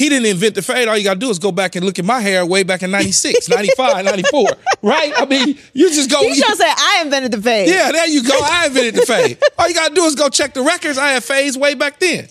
he didn't invent the fade. All you got to do is go back and look at my hair way back in 96, 95, 94. Right? I mean, you just go. He's trying to say, I invented the fade. Yeah, there you go. I invented the fade. All you got to do is go check the records. I had fades way back then.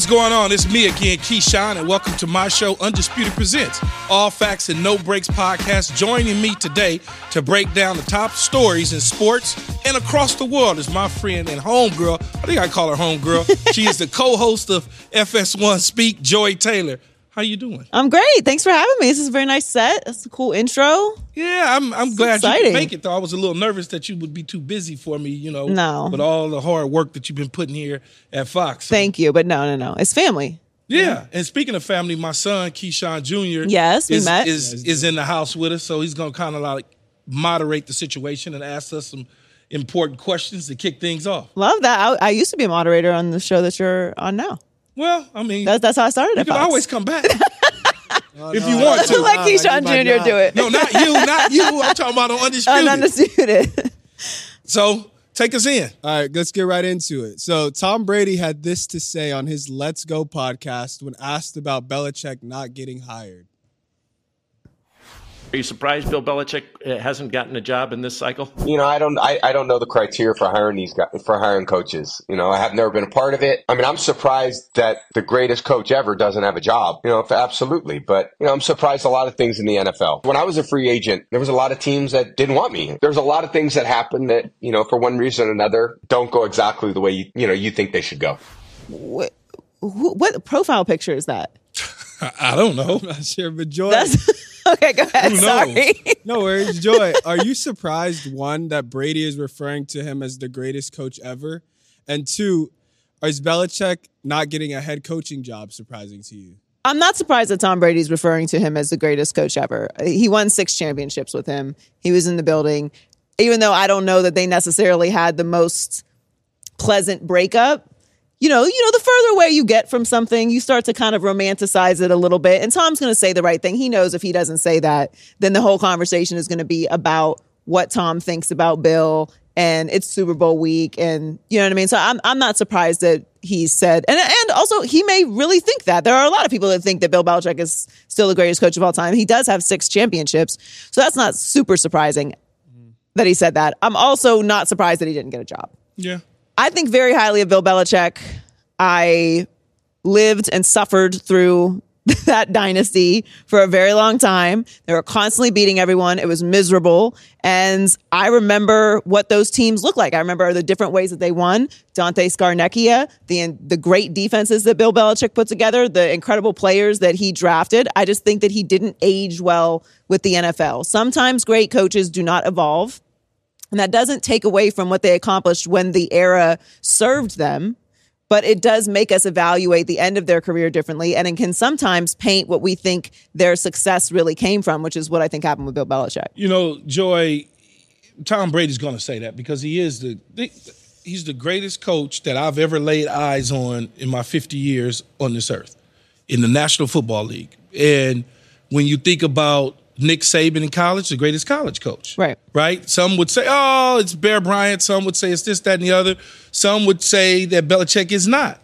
What's going on? It's me again, Keyshawn, and welcome to my show, Undisputed Presents, All Facts and No Brakes podcast. Joining me today to break down the top stories in sports and across the world is my friend and homegirl. I think I call her homegirl. she is the co-host of FS1 Speak, Joy Taylor. How you doing? I'm great. Thanks for having me. This is a very nice set. It's a cool intro. Yeah, I'm. I'm glad exciting. you could make it. Though I was a little nervous that you would be too busy for me. You know, no, with all the hard work that you've been putting here at Fox. So. Thank you, but no, no, no. It's family. Yeah. yeah. and speaking of family, my son Keyshawn Jr. Yes, we is, met. Is is in the house with us, so he's gonna kind of like moderate the situation and ask us some important questions to kick things off. Love that. I, I used to be a moderator on the show that you're on now. Well, I mean, that's, that's how I started. You can Fox. always come back. Oh, if no, you want to. Let Keyshawn Jr. do it. No, not you, not you. I'm talking about on Undisputed. Undisputed. so take us in. All right, let's get right into it. So Tom Brady had this to say on his Let's Go podcast when asked about Belichick not getting hired. Are you surprised Bill Belichick uh, hasn't gotten a job in this cycle? You know, I don't, I, I don't know the criteria for hiring these guys, for hiring coaches. You know, I have never been a part of it. I mean, I'm surprised that the greatest coach ever doesn't have a job. You know, absolutely. But you know, I'm surprised a lot of things in the NFL. When I was a free agent, there was a lot of teams that didn't want me. There's a lot of things that happen that you know, for one reason or another, don't go exactly the way you, you know you think they should go. What, what profile picture is that? I don't know. I'm not sure, but Joy. okay, go ahead. Sorry. no worries. Joy, are you surprised, one, that Brady is referring to him as the greatest coach ever? And two, is Belichick not getting a head coaching job surprising to you? I'm not surprised that Tom Brady's referring to him as the greatest coach ever. He won six championships with him. He was in the building. Even though I don't know that they necessarily had the most pleasant breakup, you know, you know, the further away you get from something, you start to kind of romanticize it a little bit. And Tom's going to say the right thing. He knows if he doesn't say that, then the whole conversation is going to be about what Tom thinks about Bill and it's Super Bowl week and you know what I mean? So I'm I'm not surprised that he said and and also he may really think that. There are a lot of people that think that Bill Belichick is still the greatest coach of all time. He does have six championships. So that's not super surprising mm-hmm. that he said that. I'm also not surprised that he didn't get a job. Yeah. I think very highly of Bill Belichick. I lived and suffered through that dynasty for a very long time. They were constantly beating everyone. It was miserable. And I remember what those teams looked like. I remember the different ways that they won. Dante Scarnecchia, the, the great defenses that Bill Belichick put together, the incredible players that he drafted. I just think that he didn't age well with the NFL. Sometimes great coaches do not evolve. And that doesn't take away from what they accomplished when the era served them, but it does make us evaluate the end of their career differently. And it can sometimes paint what we think their success really came from, which is what I think happened with Bill Belichick. You know, Joy, Tom Brady's going to say that because he is the, the he's the greatest coach that I've ever laid eyes on in my 50 years on this earth in the National Football League. And when you think about Nick Saban in college, the greatest college coach. Right. Right? Some would say, oh, it's Bear Bryant. Some would say it's this, that, and the other. Some would say that Belichick is not.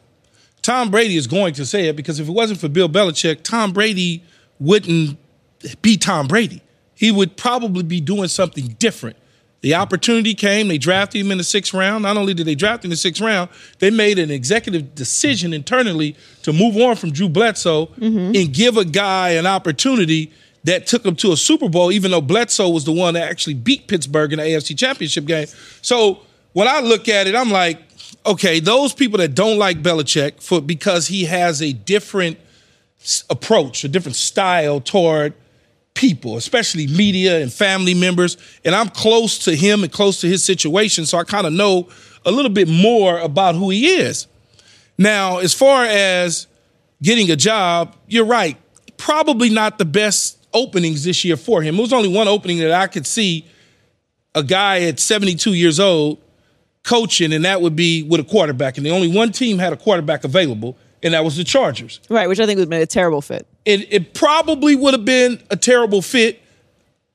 Tom Brady is going to say it because if it wasn't for Bill Belichick, Tom Brady wouldn't be Tom Brady. He would probably be doing something different. The opportunity came, they drafted him in the sixth round. Not only did they draft him in the sixth round, they made an executive decision internally to move on from Drew Bledsoe mm-hmm. and give a guy an opportunity – that took them to a Super Bowl, even though Bledsoe was the one that actually beat Pittsburgh in the AFC Championship game. So when I look at it, I'm like, okay, those people that don't like Belichick for because he has a different approach, a different style toward people, especially media and family members. And I'm close to him and close to his situation, so I kind of know a little bit more about who he is. Now, as far as getting a job, you're right. Probably not the best openings this year for him. It was only one opening that I could see a guy at 72 years old coaching, and that would be with a quarterback. And the only one team had a quarterback available, and that was the Chargers. Right, which I think would have been a terrible fit. It, it probably would have been a terrible fit,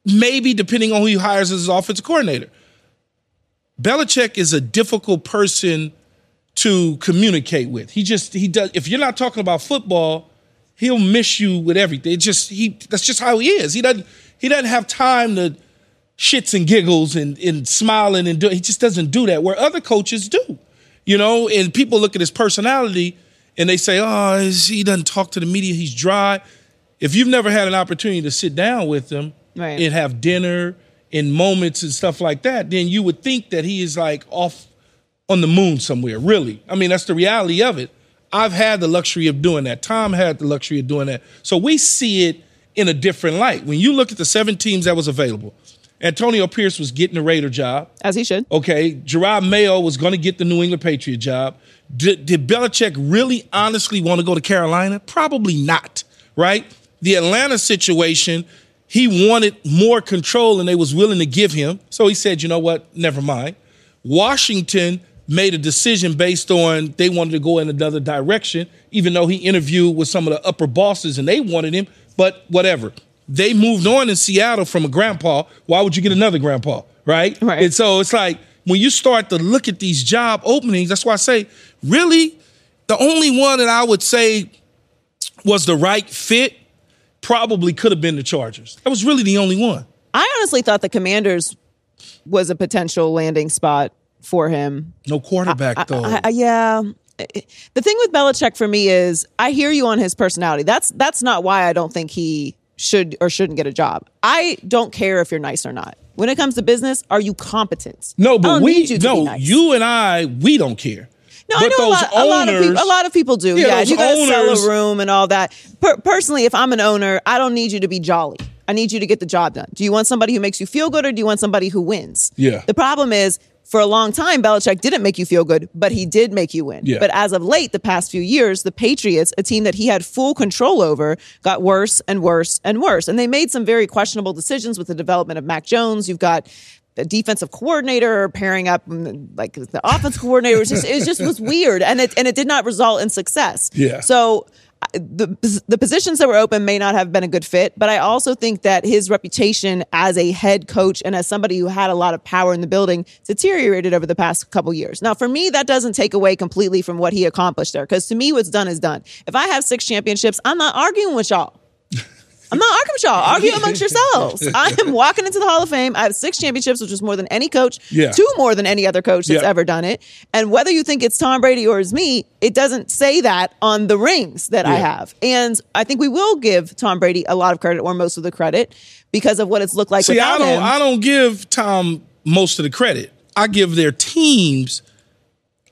maybe depending on who he hires as his offensive coordinator. Belichick is a difficult person to communicate with. He just he does. If you're not talking about football, he'll miss you with everything. Just he that's just how he is. He doesn't he doesn't have time to shits and giggles and, and smiling and do he just doesn't do that where other coaches do. You know, and people look at his personality and they say, "Oh, he doesn't talk to the media. He's dry." If you've never had an opportunity to sit down with him Right. and have dinner in moments and stuff like that, then you would think that he is like off on the moon somewhere. Really, I mean, that's the reality of it. I've had the luxury of doing that. Tom had the luxury of doing that. So we see it in a different light. When you look at the seven teams that was available, Antonio Pierce was getting the Raider job. As he should. Okay, Jerod Mayo was going to get the New England Patriot job. Did, did Belichick really honestly want to go to Carolina? Probably not, right? The Atlanta situation, he wanted more control and they was willing to give him. So he said, you know what, never mind. Washington made a decision based on they wanted to go in another direction, even though he interviewed with some of the upper bosses and they wanted him, but whatever. They moved on in Seattle from a grandpa. Why would you get another grandpa, right? Right. And so it's like when you start to look at these job openings, that's why I say, really, the only one that I would say was the right fit probably could have been the Chargers. That was really the only one. I honestly thought the Commanders was a potential landing spot for him. No quarterback though. I, I, yeah. The thing with Belichick for me is I hear you on his personality. That's that's not why I don't think he should or shouldn't get a job. I don't care if you're nice or not. When it comes to business, are you competent? no, but we you no, nice. you and I, we don't care. No, but I know a lot, a lot of people. A lot of people do. Yeah, Yeah, you got to sell a room and all that. Per- personally, if I'm an owner, I don't need you to be jolly. I need you to get the job done. Do you want somebody who makes you feel good, or do you want somebody who wins? Yeah. The problem is, for a long time, Belichick didn't make you feel good, but he did make you win. Yeah. But as of late, the past few years, the Patriots, a team that he had full control over, got worse and worse and worse. And they made some very questionable decisions with the development of Mac Jones. You've got the defensive coordinator pairing up mm, like the offense coordinator. It was just it just was weird, and it and it did not result in success. Yeah. So the the positions that were open may not have been a good fit, but I also think that his reputation as a head coach and as somebody who had a lot of power in the building deteriorated over the past couple years. Now, for me, that doesn't take away completely from what he accomplished there, because to me, what's done is done. If I have six championships, I'm not arguing with y'all. I'm not y'all. Argue amongst yourselves. I am walking into the Hall of Fame. I have six championships, which is more than any coach, Yeah. two more than any other coach that's Yeah. ever done it. And whether you think it's Tom Brady or it's me, it doesn't say that on the rings that I have. And I think we will give Tom Brady a lot of credit or most of the credit because of what it's looked like See, I don't him. I don't give Tom most of the credit. I give their teams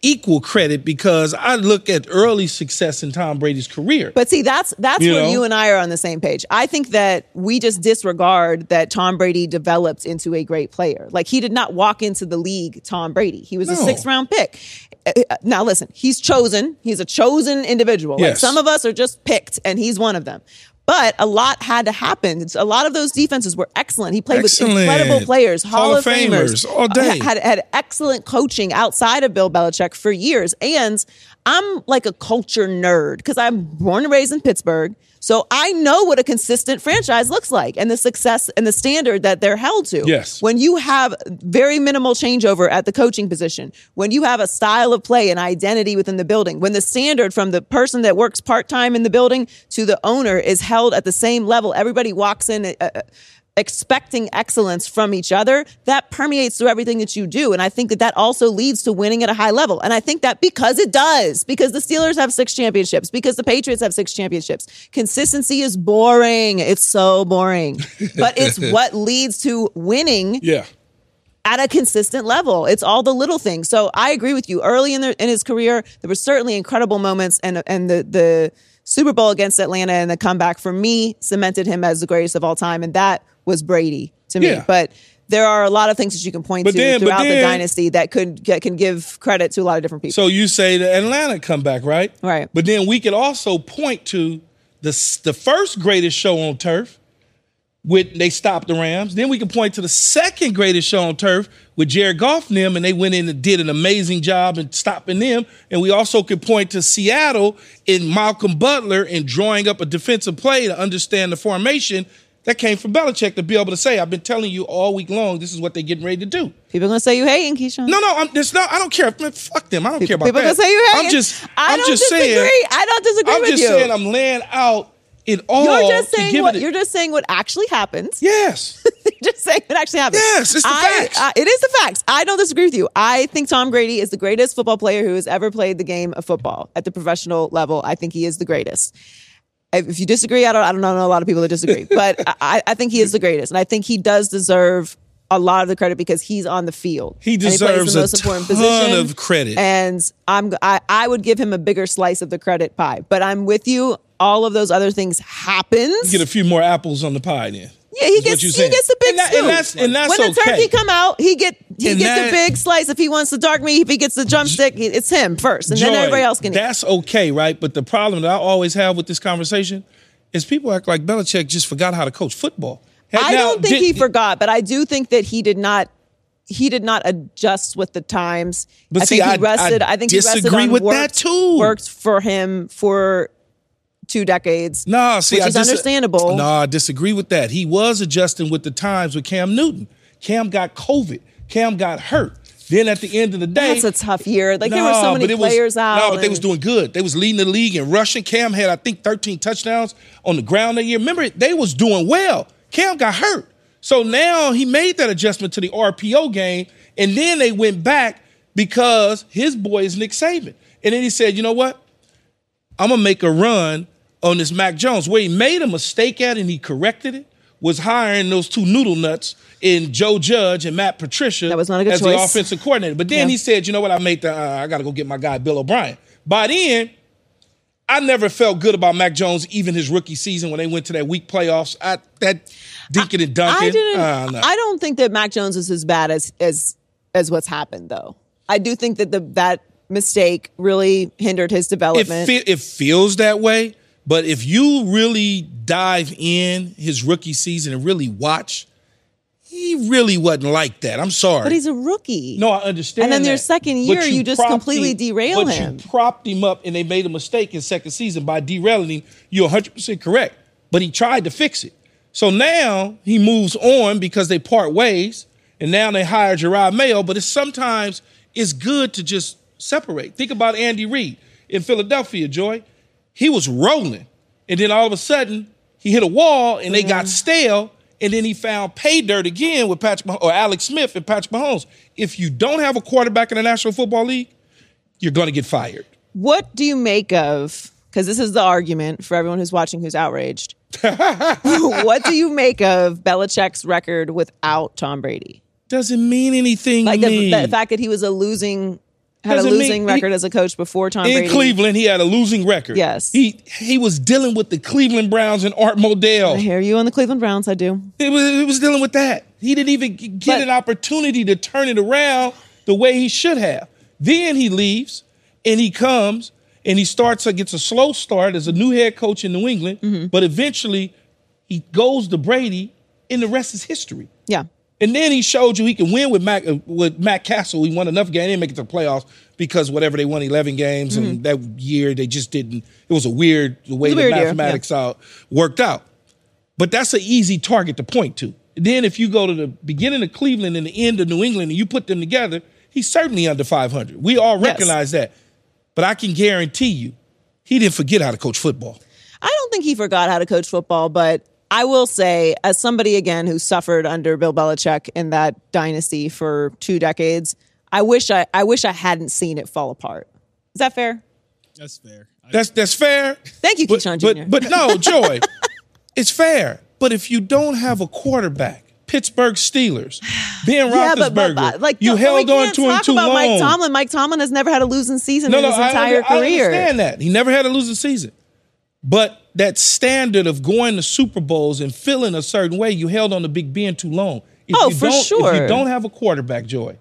equal credit because I look at early success in Tom Brady's career. But see, that's that's You where know? you and I are on the same page. I think that we just disregard that Tom Brady developed into a great player. Like he did not walk into the league Tom Brady. He was a No. sixth round pick. Uh, uh, Now listen, he's chosen. He's a chosen individual. Like some of us are just picked, and he's one of them. But a lot had to happen. It's- A lot of those defenses were excellent. He played Excellent. with incredible players, Hall, Hall of Famers, Famers, all day. Uh, Had had excellent coaching outside of Bill Belichick for years. And I'm like a culture nerd because I'm born and raised in Pittsburgh. So I know what a consistent franchise looks like and the success and the standard that they're held to. Yes. When you have very minimal changeover at the coaching position, when you have a style of play and identity within the building, when the standard from the person that works part time in the building to the owner is held at the same level, everybody walks in. Uh, uh, expecting excellence from each other that permeates through everything that you do and i think that that also leads to winning at a high level and i think that because it does because the steelers have six championships because the patriots have six championships consistency is boring it's so boring but it's what leads to winning yeah. at a consistent level. It's all the little things. So I agree with you. Early in, the, in his career, there were certainly incredible moments, and and the the Super Bowl against Atlanta and the comeback for me cemented him as the greatest of all time, and that was Brady to me. Yeah. But there are a lot of things that you can point But to then- throughout the dynasty that could that can give credit to a lot of different people. So you say the Atlanta comeback, right? Right. But then we could also point to the the first greatest show on turf, with they stopped the Rams. Then we can point to the second greatest show on turf with Jared Goff and them, and they went in and did an amazing job in stopping them. And we also could point to Seattle in Malcolm Butler in drawing up a defensive play to understand the formation. That came from Belichick to be able to say, "I've been telling you all week long. This is what they're getting ready to do." People are gonna say you hating, Keyshawn. No, no, I'm, there's no. I don't care. Man, fuck them. I don't care about People that. gonna say you hating. I'm just. I I'm don't just disagree. saying. I don't disagree I'm with just you. saying. I'm laying out it all. You're just saying what you're just saying what actually happens. Yes. You're just saying what actually happens. Yes, it's the I- facts. I- it is the facts. I don't disagree with you. I think Tom Brady is the greatest football player who has ever played the game of football at the professional level. I think he is the greatest. If you disagree, I don't. I don't know a lot of people that disagree, but I, I think he is the greatest, and I think he does deserve a lot of the credit because he's on the field. He deserves the a most ton position. of credit. and I'm I, I would give him a bigger slice of the credit pie. But I'm with you. All of those other things happens. Get a few more apples on the pie then. Yeah, he gets he saying. gets the big and, that- scoop. and that's and that's when the okay. turkey come out, he get he And gets that- the big slice. If he wants the dark meat, if he gets the drumstick, it's him first, and then everybody else can eat. That's okay, right? But the problem that I always have with this conversation is people act like Belichick just forgot how to coach football. I Now, don't think did- he forgot, but I do think that he did not. He did not adjust with the times. But I see, think he I- rested. I I, think he rested on with worked, that too. Worked for him for two decades. No, see, which I is dis- understandable. No, I disagree with that. He was adjusting with the times with Cam Newton. Cam got COVID. Cam got hurt. Then at the end of the day, That's a tough year. Like there were so many it was- players out. No, but they was doing good. They was leading the league in rushing. Cam had, I think, 13 touchdowns on the ground that year. Remember, they was doing well. Cam got hurt. So now he made that adjustment to the RPO game, and then they went back because his boy is Nick Saban. And then he said, you know what? I'm gonna make a run on this Mac Jones. Where he made a mistake at and he corrected it was hiring those two noodle nuts in Joe Judge and Matt Patricia That was not a good as the offensive coordinator. But then Yeah. he said, you know what? I made the. Uh, I got to go get my guy Bill O'Brien. By then, I never felt good about Mac Jones even his rookie season when they went to that week playoffs. I, that Deacon and Duncan. I didn't. uh, no. I don't think that Mac Jones is as bad as as as what's happened though. I do think that the that mistake really hindered his it, development. fe- it feels that way. But if you really dive in his rookie season and really watch, he really wasn't like that. I'm sorry. but he's a rookie. No, I understand. And then their second year, you just propped completely him- derail but him. You propped him up, and they made a mistake in second season by derailing him. You're 100 percent correct, but he tried to fix it. So now he moves on because they part ways, and now they hire Jerod Mayo. But it's sometimes it's good to just separate. Think about Andy Reid in Philadelphia, Joy. He was rolling, and then all of a sudden he hit a wall, and they got mm-hmm. stale. And then he found pay dirt again with Patrick Mah- or Alex Smith and Patrick Mahomes. If you don't have a quarterback in the National Football League, you're going to get fired. What do you make of? Because this is the argument for everyone who's watching who's outraged. what do you make of Belichick's record without Tom Brady? Doesn't mean anything Like the, the fact that he was a losing had Doesn't a mean- losing he- record as a coach before Tom in Brady. Cleveland, he had a losing record. Yes. he he was dealing with the Cleveland Browns and Art Modell. I hear you on the Cleveland Browns. I do. It was, it was dealing with that. He didn't even get But- an opportunity to turn it around the way he should have. Then he leaves and he comes and he starts, uh, gets a slow start as a new head coach in New England, Mm-hmm. but eventually he goes to Brady and the rest is history. Yeah. And then he showed you he can win with Mac uh, with Matt Cassel. He won enough games. They didn't make it to the playoffs because whatever they won eleven games, and that year they just didn't. It was a weird the way Mm-hmm. the It was year, mathematics out worked out. But that's an easy target to point to. Then if you go to the beginning of Cleveland and the end of New England and you put them together, he's certainly under five hundred. We all Yes. recognize that. But I can guarantee you, he didn't forget how to coach football. I don't think he forgot how to coach football, but I will say, as somebody again who suffered under Bill Belichick in that dynasty for two decades, I wish I, I wish I hadn't seen it fall apart. Is that fair? That's fair. I- That's that's fair. Thank you, but, Keyshawn Jr.. But no, Joy, it's fair. But if you don't have a quarterback, Pittsburgh Steelers, Ben Roethlisberger, like you no, held on to him too about long. Mike Tomlin. Mike Tomlin has never had a losing season no, in no, his I, entire I career. understand that. He never had a losing season. But that standard of going to Super Bowls and feeling a certain way, you held on to Big Ben too long. If Oh, you for don't, If you don't have a quarterback, Joy,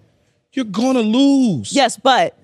you're gonna lose. Yes, but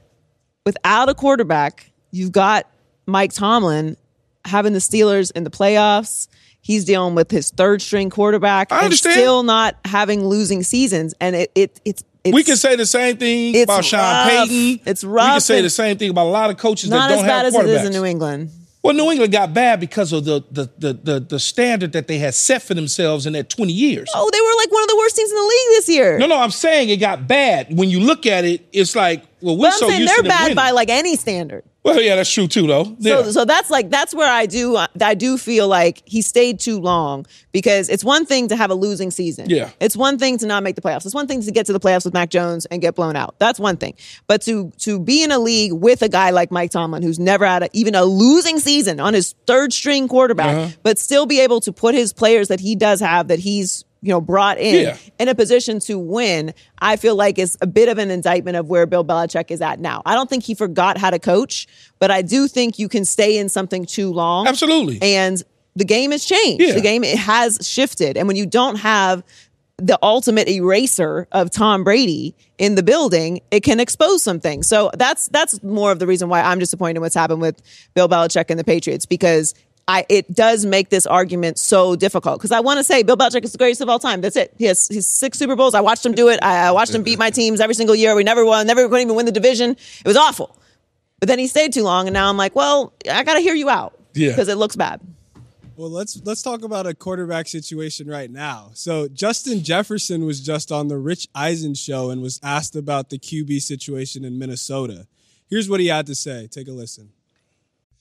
without a quarterback, you've got Mike Tomlin having the Steelers in the playoffs. He's dealing with his third string quarterback. I and understand. Still not having losing seasons, and it, it it's. It's, we can say the same thing about Sean rough. Payton. It's We rough can say the same thing about a lot of coaches that don't have as bad as it is in New England. Well, New England got bad because of the the, the the the standard that they had set for themselves in that 20 years. Oh, they were like one of the worst teams in the league this year. No, no, I'm saying it got bad. When you look at it, it's like, well, we're but I'm so saying used they're to them bad winning. by like any standard. Well, yeah, that's true too, though. Yeah. So, so that's like that's where I do I do feel like he stayed too long because it's one thing to have a losing season. Yeah. it's one thing to not make the playoffs. It's one thing to get to the playoffs with Mac Jones and get blown out. That's one thing. But to to be in a league with a guy like Mike Tomlin who's never had a, even a losing season on his third string quarterback, Uh-huh. but still be able to put his players that he does have that he's you know brought in Yeah. in a position to win, I feel like is a bit of an indictment of where Bill Belichick is at now. I don't think he forgot how to coach, but I do think you can stay in something too long. Absolutely. And the game has changed. Yeah. The game it has shifted. And when you don't have the ultimate eraser of Tom Brady in the building, it can expose something. So that's that's more of the reason why I'm disappointed in what's happened with Bill Belichick and the Patriots because I it does make this argument so difficult because I want to say Bill Belichick is the greatest of all time. That's it. He has he's six Super Bowls. I watched him do it. I, I watched him beat my teams every single year. We never won. Never couldn't even win the division. It was awful. But then he stayed too long, and now I'm like, well, I got to hear you out Yeah. because it looks bad. Well, let's let's talk about a quarterback situation right now. So Justin Jefferson was just on the Rich Eisen show and was asked about the QB situation in Minnesota. Here's what he had to say. Take a listen.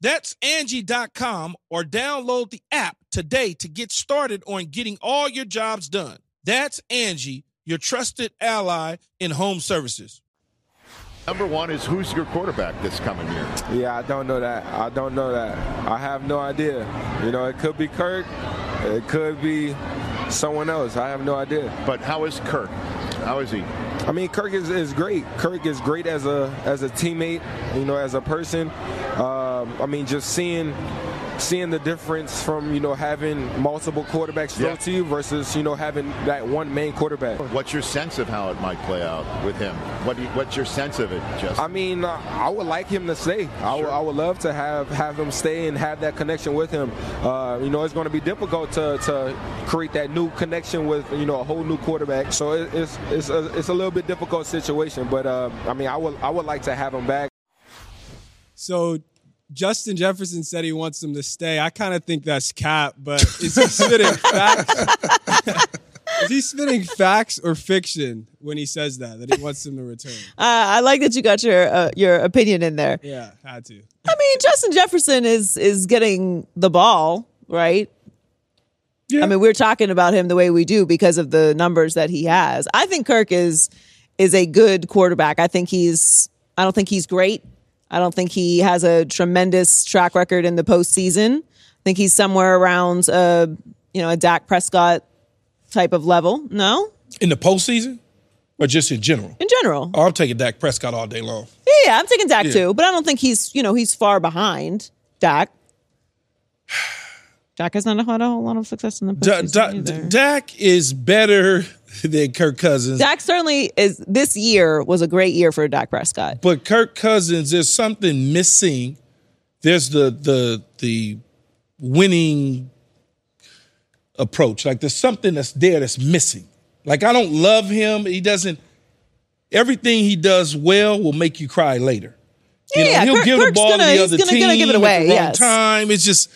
That's Angie.com or download the app today to get started on getting all your jobs done. That's Angie, your trusted ally in home services. Number one is who's your quarterback this coming year? Yeah, I don't know that. I don't know that. I have no idea. You know, it could be Kirk. It could be someone else. I have no idea. But how is Kirk? How is he? I mean, Kirk is, is great. Kirk is great as a as a teammate. You know, as a person. Um, I mean, just seeing seeing the difference from you know having multiple quarterbacks throw Yeah. to you versus you know having that one main quarterback. What's your sense of how it might play out with him? What do you, what's your sense of it, Justin? I mean, uh, I would like him to stay. I would- Sure. I would love to have have him stay and have that connection with him. Uh, you know, it's going to be difficult to, to create that new connection with you know a whole new quarterback. So it, it's it's a, it's a little bit difficult situation. But uh, I mean, I would I would like to have him back. So Justin Jefferson said he wants them to stay. I kind of think that's cap, but is he spitting facts? is he spitting facts or fiction when he says that that he wants them to return? Uh, I like that you got your uh, your opinion in there. Yeah, had to. I mean, Justin Jefferson is is getting the ball right. Yeah. I mean, we're talking about him the way we do because of the numbers that he has. I think Kirk is is a good quarterback. I think he's. I don't think he's great. I don't think he has a tremendous track record in the postseason. I think he's somewhere around, a you know, a Dak Prescott type of level. No, In the postseason or just in general? in general, Oh, I'm taking Dak Prescott all day long. yeah, yeah, I'm taking Dak Yeah. too, but I don't think he's, you know, he's far behind Dak. Dak has not had a whole lot of success in the Da- postseason Da- either. Dak is better than Kirk Cousins. Dak certainly is. This year was a great year for Dak Prescott. but Kirk Cousins, there's something missing. There's the the the winning approach. Like there's something that's there that's missing. Like I don't love him. He doesn't. Everything he does well will make you cry later. You know, Yeah, he'll Kirk- give the Kirk's ball gonna- to the he's other gonna- team gonna give it at away, the wrong yes. time. It's just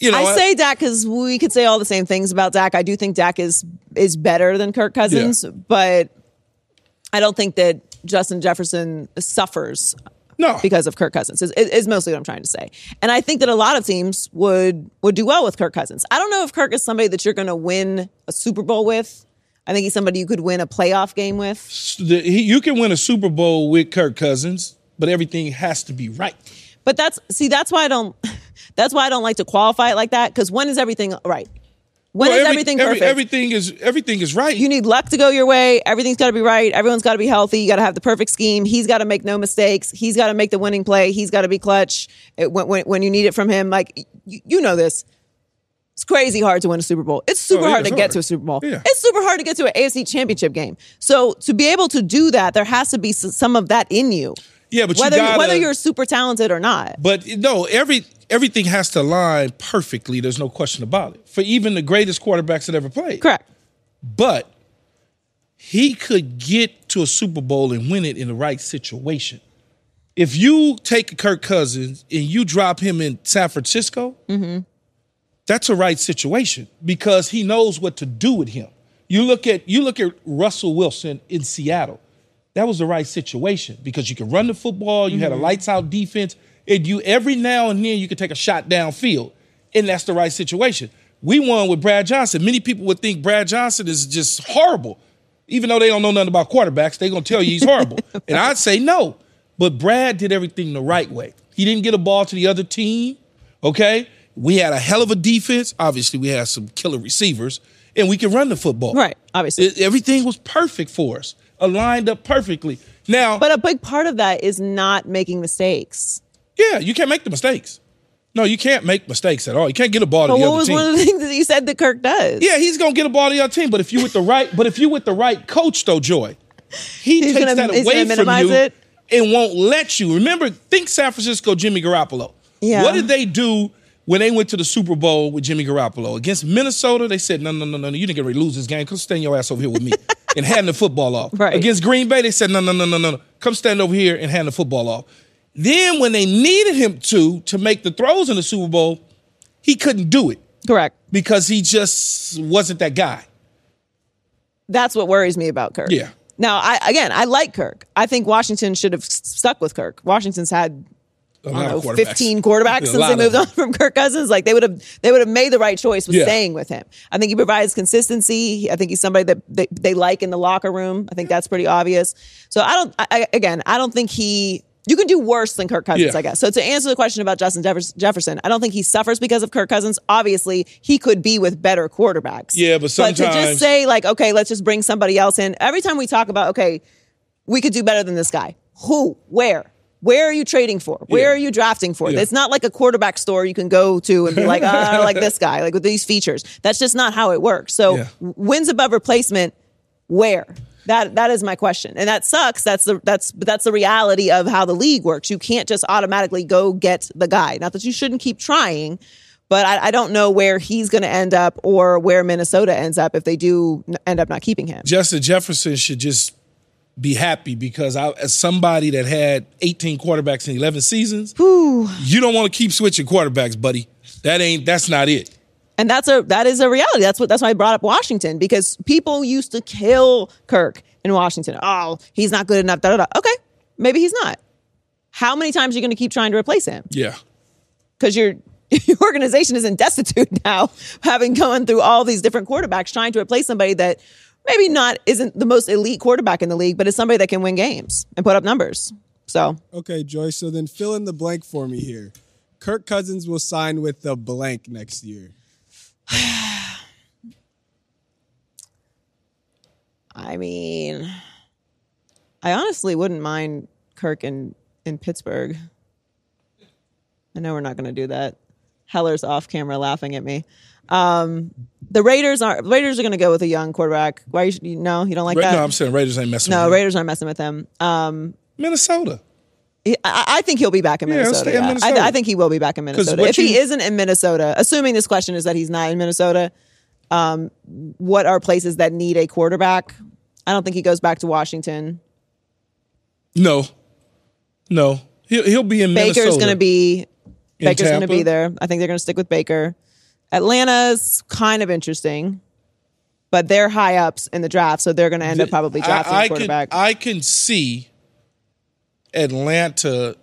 you know. I say Dak because we could say all the same things about Dak. I do think Dak is is better than Kirk Cousins, but I don't think that Justin Jefferson suffers no because of Kirk Cousins. Is, is mostly what I'm trying to say. And I think that a lot of teams would would do well with Kirk Cousins. I don't know if Kirk is somebody that you're going to win a Super Bowl with. I think he's somebody you could win a playoff game with. you can win a Super Bowl with Kirk Cousins, but everything has to be right. But that's see, that's why I don't. That's why I don't like to qualify it like that. Because when is everything right? When is Well, every- everything every- perfect? everything is everything is right. you need luck to go your way. Everything's got to be right. Everyone's got to be healthy. You got to have the perfect scheme. He's got to make no mistakes. He's got to make the winning play. He's got to be clutch it, when, when, when you need it from him. Like you, you know this. It's crazy hard to win a Super Bowl. It's super Oh, hard to it's get hard. to a Super Bowl. Yeah. It's super hard to get to an AFC Championship game. So to be able to do that, there has to be some of that in you. yeah, but Whether you gotta, whether you're super talented or not. But no, every everything has to align perfectly. There's no question about it. For even the greatest quarterbacks that ever played. Correct. But he could get to a Super Bowl and win it in the right situation. If you take Kirk Cousins and you drop him in San Francisco, mm-hmm. that's a right situation because he knows what to do with him. You look at you look at Russell Wilson in Seattle. That was the right situation because you can run the football, you had a mm-hmm. lights out defense, and you every now and then you can take a shot downfield, and that's the right situation. We won with Brad Johnson. Many people would think Brad Johnson is just horrible, even though they don't know nothing about quarterbacks. They're gonna tell you he's horrible, and I'd say no. But Brad did everything the right way. He didn't get a ball to the other team. Okay, we had a hell of a defense. Obviously, we had some killer receivers, and we could run the football. Right, obviously. It- everything was perfect for us, aligned up perfectly. Now, But a big part of that is not making mistakes. Yeah, you can't make the mistakes. No, you can't make mistakes at all. You can't get a ball to But the what was one of the things that you said that Kirk does? yeah, he's gonna get a ball to the other team, but if you with the right, but if you with the right coach, though, Joy, he He's takes gonna- that away from you it? and won't let you. Remember, think San Francisco, Jimmy Garoppolo. Yeah. What did they do when they went to the Super Bowl with Jimmy Garoppolo against Minnesota? They said, "No, no, no, no, no. You didn't get ready to lose this game. Come stand your ass over here with me." And hand the football off. Right. Against Green Bay, they said, no, no, no, no, no, no. Come stand over here and hand the football off. Then when they needed him to to make the throws in the Super Bowl, he couldn't do it Correct. because he just wasn't that guy. That's what worries me about Kirk. Yeah. Now, I again, I like Kirk. I think Washington should have stuck with Kirk. Washington's had A I don't know, quarterbacks. 15 quarterbacks since they moved on from Kirk Cousins. Like they would have, they would have made the right choice with Yeah. staying with him. I think he provides consistency. I think he's somebody that they, they like in the locker room. I think that's pretty obvious. So I don't, I- again, I don't think he, you can do worse than Kirk Cousins, Yeah. I guess. So to answer the question about Justin Jefferson, I don't think he suffers because of Kirk Cousins. Obviously, he could be with better quarterbacks. Yeah, but But to just say like, okay, let's just bring somebody else in. Every time we talk about, okay, we could do better than this guy. Who? Where? Where are you trading for? Where Yeah. are you drafting for? Yeah. It's not like a quarterback store you can go to and be like, oh, I like this guy, like with these features. That's just not how it works. So wins above replacement, where? That that is my question, and that sucks. That's the that's but that's the reality of how the league works. You can't just automatically go get the guy. Not that you shouldn't keep trying, but I, I don't know where he's going to end up or where Minnesota ends up if they do end up not keeping him. Justin Jefferson should just be happy because I, as somebody that had 18 quarterbacks in 11 seasons, you don't want to keep switching quarterbacks, buddy. That ain't. That's not it. And that's a that is a reality. That's what that's why I brought up Washington because people used to kill Kirk in Washington. Oh, he's not good enough. Da, da, da. Okay, maybe he's not. How many times are you going to keep trying to replace him? Yeah. Because your your organization is in destitute now, having gone through all these different quarterbacks trying to replace somebody that maybe not isn't the most elite quarterback in the league, but is somebody that can win games and put up numbers. So Okay, Joyce. So then fill in the blank for me here. Kirk Cousins will sign with the blank next year. I mean, I honestly wouldn't mind Kirk in in Pittsburgh. I know we're not going to do that. Heller's off camera laughing at me. Um, the Raiders are Raiders are going to go with a young quarterback. Why you, no, you don't like Ra- that? no, I'm saying Raiders ain't messing No, with him. No, Raiders aren't messing with him. Um, Minnesota. He- I, I think he'll be back in Yeah, he'll Minnesota. in. Minnesota. I, I think he will be back in Minnesota. If he isn't in Minnesota, assuming this question is that he's not in Minnesota, um, what are places that need a quarterback? I don't think he goes back to Washington. No, no. He'll he'll be in Baker's Minnesota. going to be In Baker's going to be there. I think they're going to stick with Baker. Atlanta's kind of interesting, but they're high ups in the draft, so they're going to end up probably drafting I, I a quarterback. Can, I can see Atlanta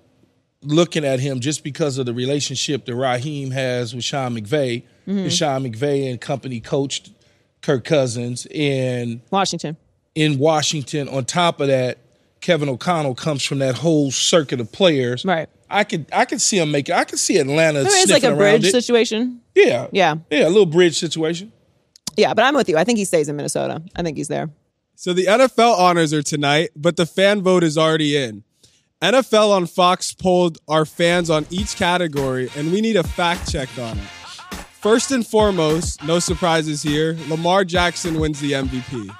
looking at him just because of the relationship that Raheem has with Sean McVay. Mm-hmm. And Sean McVay and company coached Kirk Cousins. And Washington. in Washington, on top of that, Kevin O'Connell comes from that whole circuit of players. Right. I could I could see him making I could see Atlanta I mean, it's like a bridge it. situation. Yeah. Yeah. Yeah, a little bridge situation. Yeah, but I'm with you. I think he stays in Minnesota. I think he's there. So the NFL honors are tonight, but the fan vote is already in. NFL on Fox polled our fans on each category, and we need a fact check on it. First and foremost, no surprises here, Lamar Jackson wins the MVP.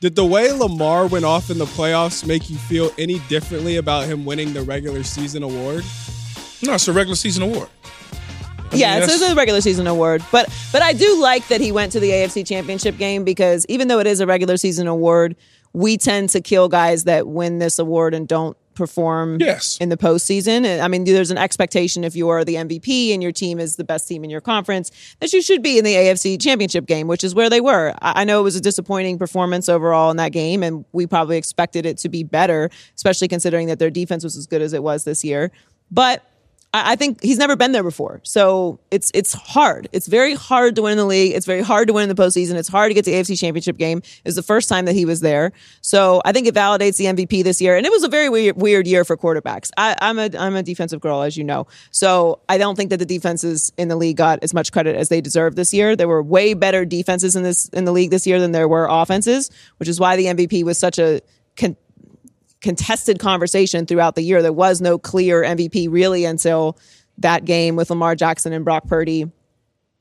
Did the way Lamar went off in the playoffs make you feel any differently about him winning the regular season award? No, it's a regular season award. I yeah, mean, it's, it's a regular season award, but but I do like that he went to the AFC Championship game because even though it is a regular season award, we tend to kill guys that win this award and don't perform Yes. in the postseason. I mean, there's an expectation if you are the MVP and your team is the best team in your conference that you should be in the AFC Championship game, which is where they were. I know it was a disappointing performance overall in that game, and we probably expected it to be better, especially considering that their defense was as good as it was this year. But I think he's never been there before. So it's it's hard. It's very hard to win in the league. It's very hard to win in the postseason. It's hard to get to the AFC championship game. It was the first time that he was there. So I think it validates the MVP this year. And it was a very weird, weird year for quarterbacks. I, I'm a I'm a defensive girl, as you know. So I don't think that the defenses in the league got as much credit as they deserve this year. There were way better defenses in this in the league this year than there were offenses, which is why the MVP was such a contested conversation throughout the year. There was no clear MVP really until that game with Lamar Jackson and Brock Purdy.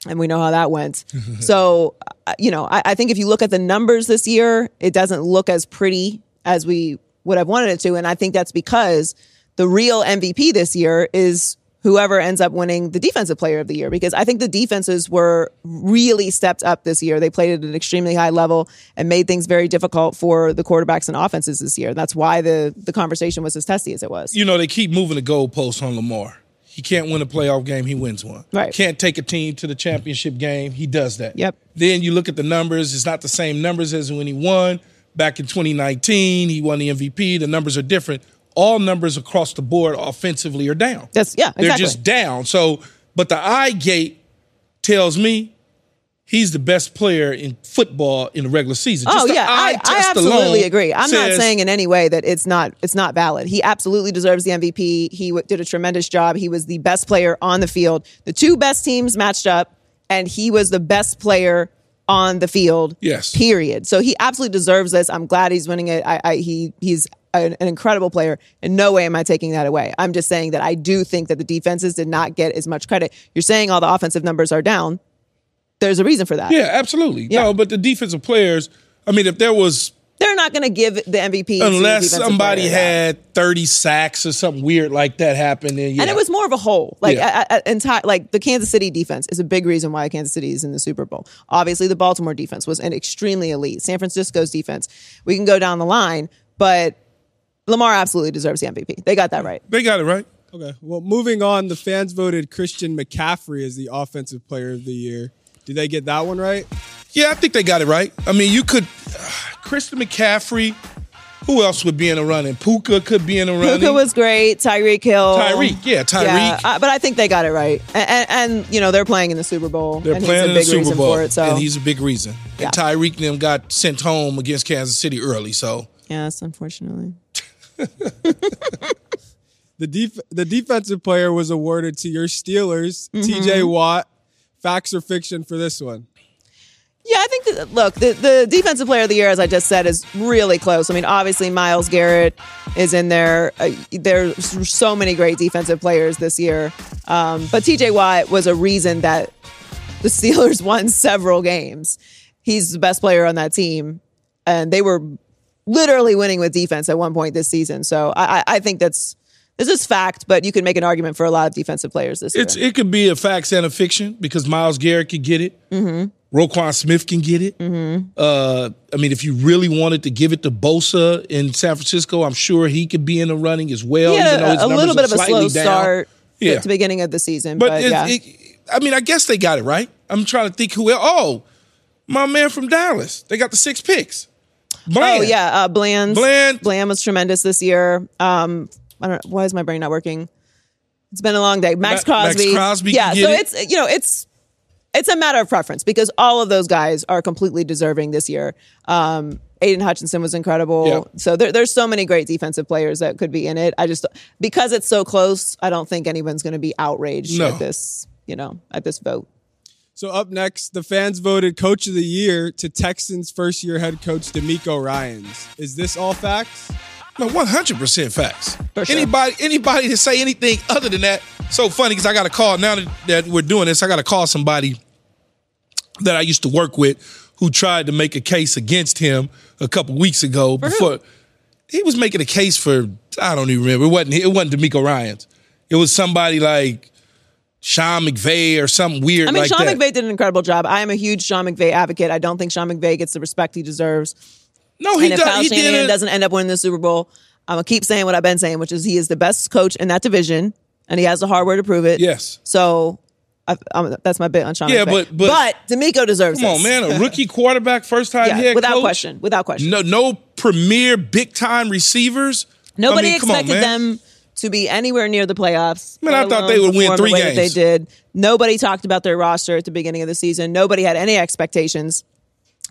And we know how that went. so, uh, you know, I, I think if you look at the numbers this year, it doesn't look as pretty as we would have wanted it to. And I think that's because the real MVP this year is whoever ends up winning the defensive player of the year because I think the defenses were really stepped up this year. They played at an extremely high level and made things very difficult for the quarterbacks and offenses this year. That's why the the conversation was as testy as it was. you know, they keep moving the goalposts on Lamar. He can't win a playoff game, he wins one. Right. Can't take a team to the championship game, he does that. Yep. Then you look at the numbers, it's not the same numbers as when he won. Back in 2019, he won the MVP. The numbers are different. All numbers across the board offensively are down. That's yeah, exactly. They're just down. So, but the eye gate tells me he's the best player in football in the regular season. Oh Just the yeah, I, I absolutely agree. I'm not saying in any way that it's not it's not valid. He absolutely deserves the MVP. He w- did a tremendous job. He was the best player on the field. The two best teams matched up, and he was the best player on the field. Yes. Period. So he absolutely deserves this. I'm glad he's winning it. I, I he he's an, an incredible player. In no way am I taking that away. I'm just saying that I do think that the defenses did not get as much credit. You're saying all the offensive numbers are down. There's a reason for that. Yeah, absolutely. Yeah. No, but the defensive players, I mean, if there was They're not going to give the MVP unless somebody had 30 sacks or something weird like that happened. then yeah. And it was more of a whole. Like Yeah. a- a- entire like the Kansas City defense is a big reason why Kansas City is in the Super Bowl. Obviously, the Baltimore defense was an extremely elite. San Francisco's defense. We can go down the line, but Lamar absolutely deserves the MVP. They got that right. they got it right. Okay. Well, moving on, the fans voted Christian McCaffrey as the offensive player of the year. Did they get that one right? Yeah, I think they got it right. I mean, you could Christian McCaffrey. Who else would be in the running? Puka could be in the running. Puka was great. Tyreek Hill. Tyreek, yeah, Tyreek. Yeah, uh, but I think they got it right. And, and, and, you know they're playing in the Super Bowl. They're and playing in he's a the big Super reason Bowl, for it. So and he's a big reason. Yeah. And Tyreek and them got sent home against Kansas City early, so yes, unfortunately. The def- the defensive player was awarded to your Steelers, Mm-hmm. T.J. Watt. Facts or fiction for this one? Yeah, I think that look, the, the defensive player of the year, as I just said, is really close. I mean, obviously Myles Garrett is in there. Uh, there's so many great defensive players this year, um, but T.J. Watt was a reason that the Steelers won several games. He's the best player on that team, and they were literally winning with defense at one point this season. So I, I think that's this is fact, but you can make an argument for a lot of defensive players this It's year. it could be a fact and a fiction because Myles Garrett could get it. Mm-hmm. Roquan Smith can get it. Mm-hmm. Uh, I mean, if you really wanted to give it to Bosa in San Francisco, I'm sure he could be in the running as well. He had even though his a, a little bit of a slow down. start Yeah. at the beginning of the season, But, but, it, yeah. it, I mean, I guess they got it right. I'm trying to think who else. Oh, my man from Dallas. They got the six picks. Bland. Oh yeah, uh, Bland. Bland. Bland was tremendous this year. Um, I don't. Why is my brain not working? It's been a long day. Max Ma- Maxx Crosby. Crosby Yeah. So it. it's you know it's it's a matter of preference because all of those guys are completely deserving this year. Um, Aidan Hutchinson was incredible. So there, there's so many great defensive players that could be in it. I just because it's so close, I don't think anyone's going to be outraged No. at this. You know, at this vote. So up next, the fans voted Coach of the Year to Texans first year head coach DeMeco Ryans. Is this all facts? No, one hundred percent facts. Sure. Anybody, anybody to say anything other than that, so funny because I got a call now that, that we're doing this. I got to call somebody that I used to work with who tried to make a case against him a couple weeks ago. before he was making a case for I don't even remember. It wasn't it wasn't DeMeco Ryan's. It was somebody like Sean McVay or something weird I mean, like Sean that. McVay did an incredible job. I am a huge Sean McVay advocate. I don't think Sean McVay gets the respect he deserves. no, he, and if does, Kyle he did Shanahan doesn't end up winning the Super Bowl, I'm gonna keep saying what I've been saying, which is he is the best coach in that division, and he has the hardware to prove it. Yes. So I, that's my bit on Sean. Yeah, McVay. but- but- DeMeco deserves. Come on, man, a rookie quarterback, first time Yeah, head without coach. question. Without question. No, no premier big time receivers. Nobody I mean, come on, expected them to be anywhere near the playoffs. Man, I thought they would win three the games. They did. Nobody talked about their roster at the beginning of the season. Nobody had any expectations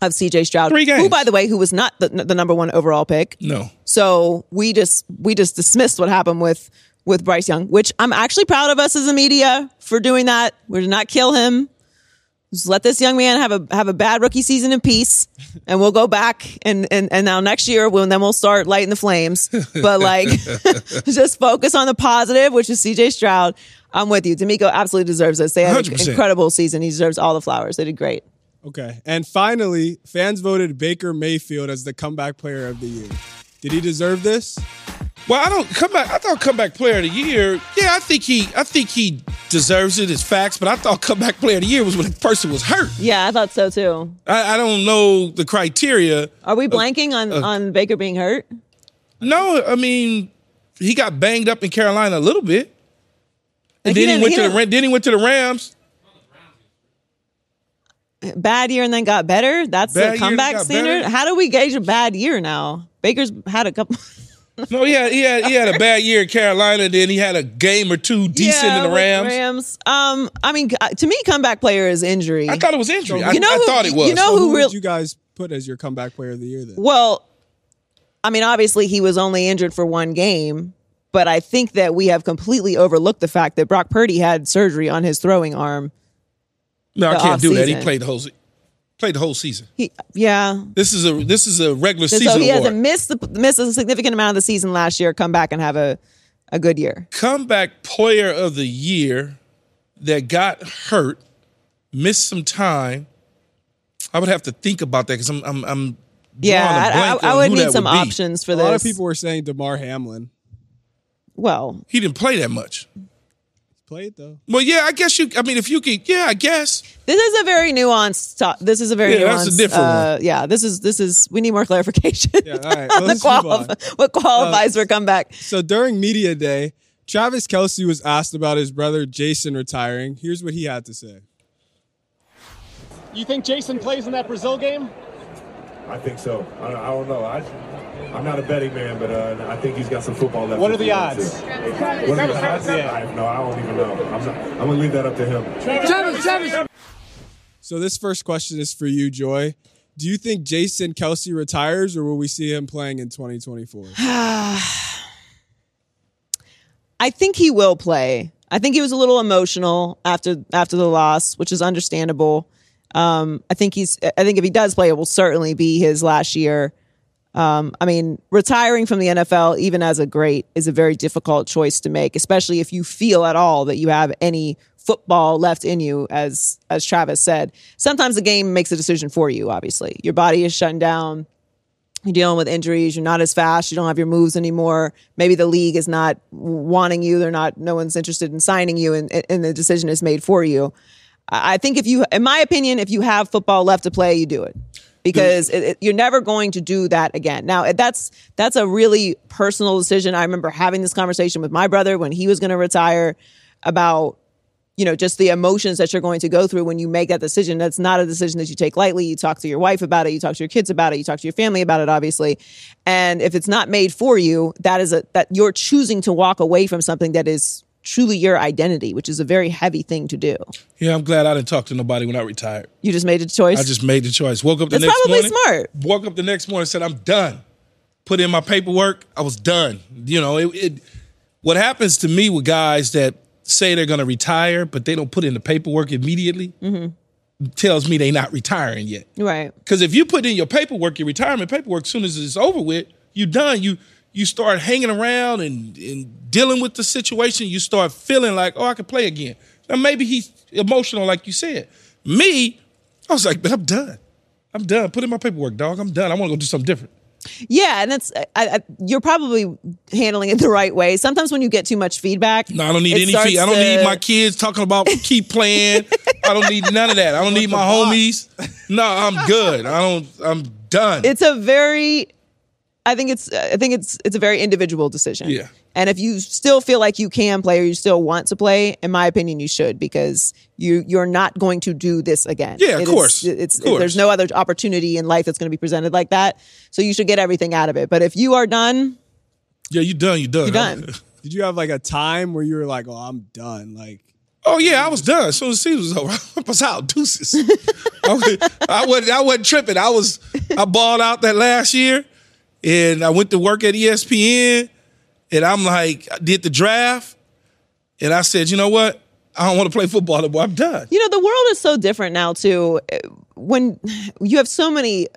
of CJ Stroud, Three games. who, by the way, who was not the, the number one overall pick. No. So we just we just dismissed what happened with with Bryce Young, which I'm actually proud of us as a media for doing that. We did not kill him. Just let this young man have a have a bad rookie season in peace, and we'll go back and and and now next year, when then we'll start lighting the flames. But like, just focus on the positive, which is C.J. Stroud. I'm with you. DeMeco absolutely deserves this. They had an 100%. incredible season. He deserves all the flowers. They did great. Okay. And finally, fans voted Baker Mayfield as the comeback player of the year. Did he deserve this? Well, I don't come back. I thought comeback player of the year. Yeah, I think he. I think he deserves it as facts. But I thought comeback player of the year was when the person was hurt. Yeah, I thought so too. I, I don't know the criteria. Are we uh, blanking on uh, on Baker being hurt? No, I mean he got banged up in Carolina a little bit, and Like, then he didn't- went he to the then he went to the Rams. bad year and then got better. That's Bad the comeback standard. better? How do we gauge a bad year now? Baker's had a couple. No, he had he had he had a bad year in Carolina. Then he had a game or two decent Yeah, in the Rams. Rams. Um, I mean, uh, to me, comeback player is injury. I thought it was injury. I, You know I who- thought it was. you know So who who real- would you guys put as your comeback player of the year then? well, I mean, obviously he was only injured for one game, but I think that we have completely overlooked the fact that Brock Purdy had surgery on his throwing arm. no, I can't do that. He played the whole se- played the whole season. He, yeah. This is a this is a regular So season So he award. hasn't missed the, missed a significant amount of the season last year. Come back and have a a good year. comeback player of the year that got hurt, missed some time. I would have to think about that because I'm I'm I'm Yeah, drawing a I, blank I, I on would who need some would options for A this. A lot of people were saying Damar Hamlin. well, He didn't play that much. Played though. Well, yeah, I guess you. I mean, if you could, yeah, I guess. this is a very nuanced. To- this is a very Yeah, nuanced. that's a different uh, Yeah, this is this is. We need more clarification. Yeah, all right. on Well, the let's on. qualif- what qualifies for comeback? So during media day, Travis Kelce was asked about his brother Jason retiring. Here's what he had to say. You think Jason plays in that Brazil game? I think so. I, I don't know. I, I'm not a betting man, but uh, I think he's got some football left. What are the odds? What are the odds? Yeah. I, no, I don't even know. I'm, not, I'm gonna leave that up to him. So this first question is for you, Joy. Do you think Jason Kelce retires, or will we see him playing in 2024? I think he will play. I think he was a little emotional after after the loss, which is understandable. Um, I think he's. I think if he does play, it will certainly be his last year. Um, I mean, retiring from the NFL, even as a great, is a very difficult choice to make, especially if you feel at all that you have any football left in you, as as Travis said. Sometimes the game makes a decision for you. Obviously, your body is shutting down. You're dealing with injuries. You're not as fast. You don't have your moves anymore. Maybe the league is not wanting you. They're not. No one's interested in signing you, and, and the decision is made for you. I think if you, in my opinion, if you have football left to play, you do it because it, it, you're never going to do that again. Now that's that's a really personal decision. I remember having this conversation with my brother when he was going to retire about you know just the emotions that you're going to go through when you make that decision. That's not a decision that you take lightly. You talk to your wife about it, you talk to your kids about it, you talk to your family about it, obviously. And if it's not made for you, that is a that you're choosing to walk away from something that is truly your identity, which is a very heavy thing to do. Yeah, I'm glad I didn't talk to nobody when I retired. You just made a choice. I just made the choice. Woke up the next morning. That's next probably morning. smart. Woke up the next morning and said, I'm done. Put in my paperwork. I was done. You know, it, it what happens to me with guys that say they're gonna retire, but they don't put in the paperwork immediately, mm-hmm. tells me they're not retiring yet. Right. Because if you put in your paperwork, your retirement paperwork, as soon as it's over with, you done. You you start hanging around and, and dealing with the situation. You start feeling like, oh, I can play again. Now maybe he's emotional, like you said. Me, I was like, but I'm done. I'm done. Put in my paperwork, dog. I'm done. I want to go do something different. Yeah, and that's I, I, you're probably handling it the right way. Sometimes when you get too much feedback, No, I don't need any feedback. I don't to- need my kids talking about keep playing. I don't need none of that. I don't need my homies. No, I'm good. I don't. I'm done. It's a very, I think it's I think it's it's a very individual decision. Yeah. And if you still feel like you can play or you still want to play, in my opinion, you should because you you're not going to do this again. Yeah, of It is- course. it's Of course. there's no other opportunity in life that's going to be presented like that. So you should get everything out of it. But if you are done, yeah, you done. You done. You're done. Did you have like a time where you were like, "Oh, I'm done"? Like, Oh yeah, I was done. So soon as the season was over, I was out. Deuces. I, was, I wasn't. I wasn't tripping. I was. I balled out that last year, and I went to work at ESPN, and I'm like, I did the draft, and I said, you know what? I don't want to play football anymore. I'm done. You know, the world is so different now too. When you have so many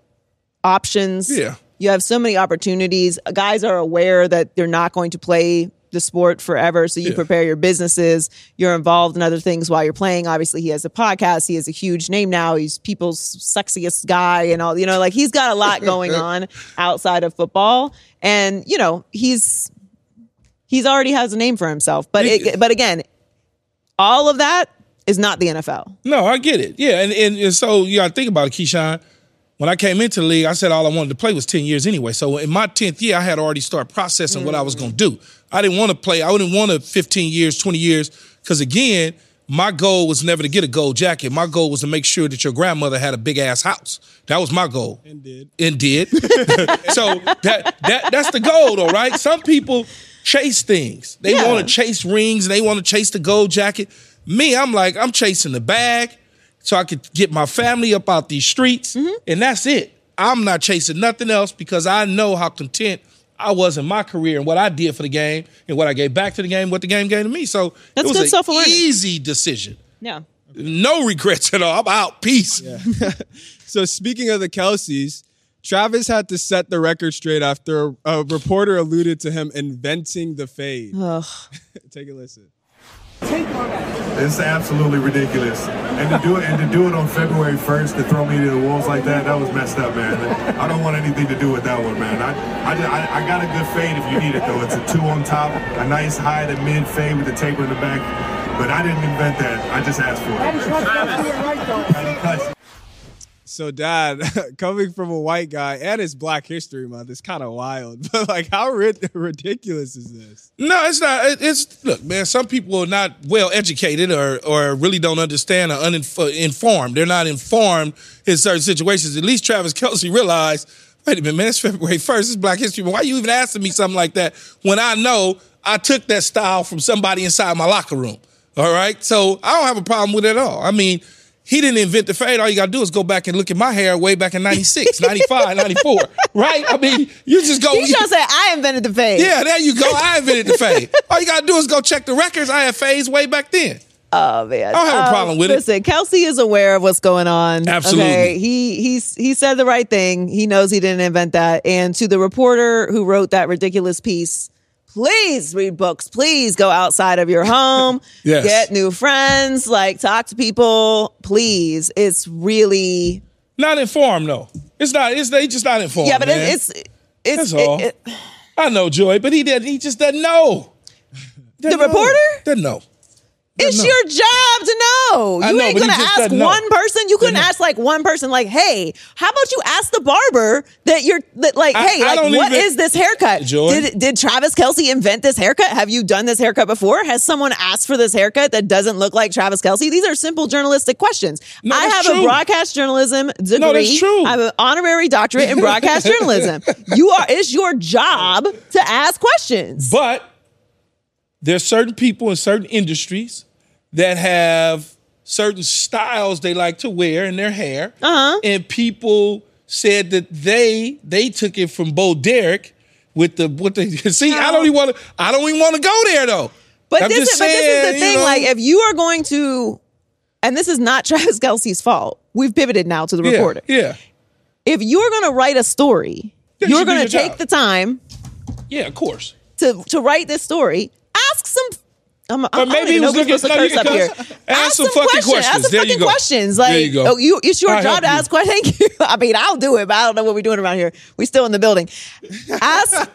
options, Yeah. you have so many opportunities. Guys are aware that they're not going to play the sport forever, so you Yeah. prepare your businesses. You're involved in other things while you're playing. Obviously, he has a podcast. He has a huge name now. He's people's sexiest guy, and all. You know, like he's got a lot going on outside of football, and you know, he's he's already has a name for himself. But it, but again, all of that is not the NFL. No, I get it. Yeah, and and, and so you got to think about it, Keyshawn. When I came into the league, I said all I wanted to play was ten years anyway. So in my tenth year, I had already started processing what I was mm. going to do. I didn't want to play. I wouldn't want to fifteen years, twenty years, because again, my goal was never to get a gold jacket. My goal was to make sure that your grandmother had a big ass house. That was my goal. and did. and did. so that that that's the goal, though, right? Some people chase things. They Yeah. want to chase rings. and They want to chase the gold jacket. Me, I'm like, I'm chasing the bag, so I could get my family up out these streets, mm-hmm. and that's it. I'm not chasing nothing else because I know how content I was in my career and what I did for the game and what I gave back to the game, what the game gave to me. So That's it was good an self-awareness. easy decision. Yeah. No regrets at all. I'm out. Peace. So speaking of the Kelces, Travis had to set the record straight after a, a reporter alluded to him inventing the fade. Take a listen. It's absolutely ridiculous. And to do it and to do it on February 1st to throw me to the wolves like that, that was messed up, man. I don't want anything to do with that one, man. I I, just- I, I got a good fade if you need it though. It's a two on top, a nice high to mid fade with the taper in the back. But I didn't invent that. I just asked for it. So, Dad, coming from a white guy and it's Black History Month, it's kind of wild. But like, how rid- ridiculous is this? No, it's not. It- It's look, man. Some people are not well educated or or really don't understand or uninformed. Uh, They're not informed in certain situations. At least Travis Kelce realized. Wait a minute, man. It's February first. It's Black History Month. Why are you even asking me something like that when I know I took that style from somebody inside my locker room? All right, so I don't have a problem with it at all. I mean. He didn't invent the fade. All you got to do is go back and look at my hair way back in 96, 95, 94, right? I mean, you just go. He's trying to say I invented the fade. Yeah, there you go. I invented the fade. All you gotta do is go check the records. I had fades way back then. Oh man, I don't have a Um, problem with it. Listen, Kelce is aware of what's going on. Absolutely. Okay? He he's he said the right thing. He knows he didn't invent that. And to the reporter who wrote that ridiculous piece, please read books. Please go outside of your home. Yes. Get new friends. Like talk to people. Please. It's really Not informed though. It's not. It's they just not informed. yeah, but man. it, it's it's That's all. it- it- I know Joy, but he did. He just doesn't know. Doesn't know. reporter? doesn't know. It's know. your job to know. I You know, ain't gonna ask doesn't one person. You couldn't Doesn't ask like one person, like, "Hey, how about you ask the barber that you're that, like, I- hey, I like, what is this haircut? Joy? Did did Travis Kelce invent this haircut? Have you done this haircut before? Has someone asked for this haircut that doesn't look like Travis Kelce? These are simple journalistic questions. No, I have true. a broadcast journalism degree. No, that's true. I have an honorary doctorate in broadcast journalism. You are. It's your job to ask questions. But there's certain people in certain industries that have certain styles they like to wear in their hair. Uh-huh. And people said that they they took it from Bo Derek with the what they see. I don't even want to. I don't even want to go there though. But I'm this, is, but this is saying, the you thing. know, like, if you are going to, and this is not Travis Kelce's fault. We've pivoted now to the yeah, reporter. Yeah, If you're going to write a story, Yeah, you you're going to take job. the time yeah, of course. to to write this story. I'm, I Or don't maybe even he was looking- curse up here. Ask some fucking questions. Ask some There you fucking go. questions. There Like, you go. oh, you, it's your I'll job to ask questions. Thank you. I mean, I'll do it, but I don't know what we're doing around here. We still in the building. Ask